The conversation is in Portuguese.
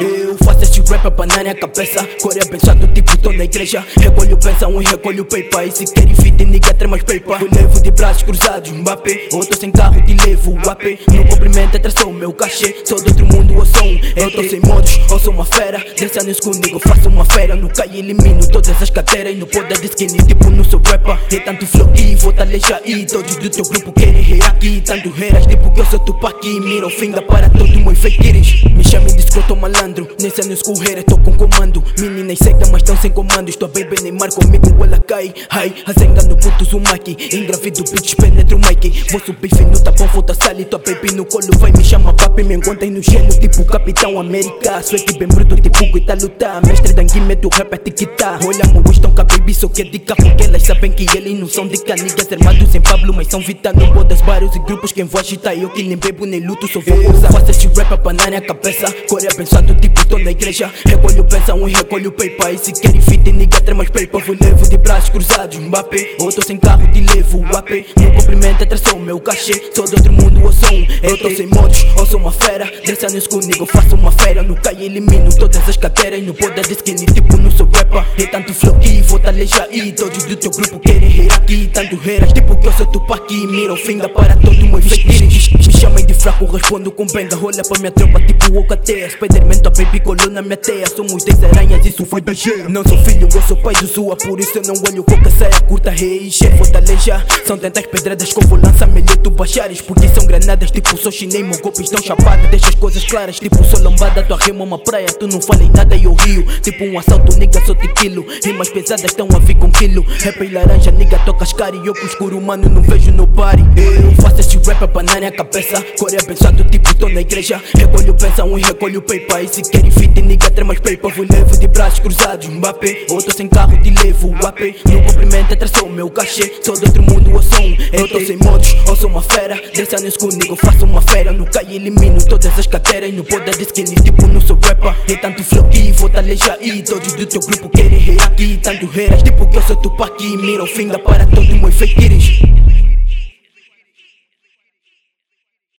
Eu faço este rap a panar a cabeça. Core pensado tipo tô na igreja. Recolho pensão e recolho paper. E se querem fit nigga trema paper. Eu levo de braços cruzados Mbappé Ou tô sem carro te levo AP. No cumprimento atrasou meu cachê Sou de outro mundo ou sou um. Eu tô sem modos ou sou uma fera Desse ano comigo faço uma fera. No cai elimino todas as cadeiras E no poder de skinny tipo não sou rapper. É tanto flow e fortaleja e Todos do teu grupo querem aqui Tanto reiras tipo que eu sou Tupac. Mira o fim da para todo meu feitiris Me chamem de escroto malandro Nesse ano escorrer estou com comando. Meninas seca mas estão sem comando. Estou bem bem Neymar comigo ela cai Ai, azenga no puto Zumaki. Engravido bitch penetro o Mike Vou subir fino tá bom falta sal e tua baby no colo. Vai me chama papi Me encontrem no gelo. Tipo Capitão América Suete bem bruto tipo Guita luta. Mestre dangue mete o rap a tiquita. Olha mo gostam que a baby só quer dica Porque elas sabem que eles não são dica. Niggas armados em Pablo mas são Vita No bodas vários e grupos quem vou agitar Eu que nem bebo nem luto só vou Faço este rap a panar a cabeça. Coreia pensado tipo tô na igreja. Recolho pensão e recolho paper. E se querem fit nigga tremas paper. Vou levo de braços cruzados Mbappé. Ou tô sem carro te levo AP No cumprimento atração meu cachê. Sou de outro mundo ou sou um. Eu tô sem modos ou sou uma fera. Desse anos comigo faço uma fera. Cai elimino todas as cadeiras. No poder de skinny tipo não sou rapper. É tanto flow que fortaleja e Todos do teu grupo querem rir aqui Tanto reiras tipo que eu sou Tupac Mira o fim da para todo chamem de fraco, respondo com benga Olha pra minha tropa tipo o KT Spiderman top baby colou na minha teia. Somos 10 aranhas, isso foi ligeiro Não sou filho, eu sou pai do sua Por isso eu não olho com a saia curta Rei, chefe, fortaleja São tantas pedradas vou lançar Melhor tu baixares Porque são granadas tipo sou chinês Meu golpe estão chapadas. Deixa as coisas claras Tipo sou lombada Tua rima é uma praia. Tu não falei nada e eu rio Tipo um assalto, nigga, sou tequilo. Rimas pesadas estão a vir com quilo. Rap e laranja, nigga, toca as cara E eu pro escuro, mano, não vejo no party Eu faço este rap a panar a cabeça Coreia pensado, tipo tô na igreja. Recolho pensão e recolho paper. E se querem fit, nigga, tremas paper. Vou levo de braços cruzados, Mbappé. Ou tô sem carro, te levo o AP No cumprimento atração meu cachê. Sou de outro mundo ou sou um. Eu tô sem modos ou sou uma fera. Desse anos comigo faço uma fera. Cai elimino todas as cadeiras. No poder de skinny tipo não sou rapper. É tanto flow que fortaleja e Todos do teu grupo querem aqui Tanto reiras tipo que eu sou Tupac. Mira o fim para todo meu feitiço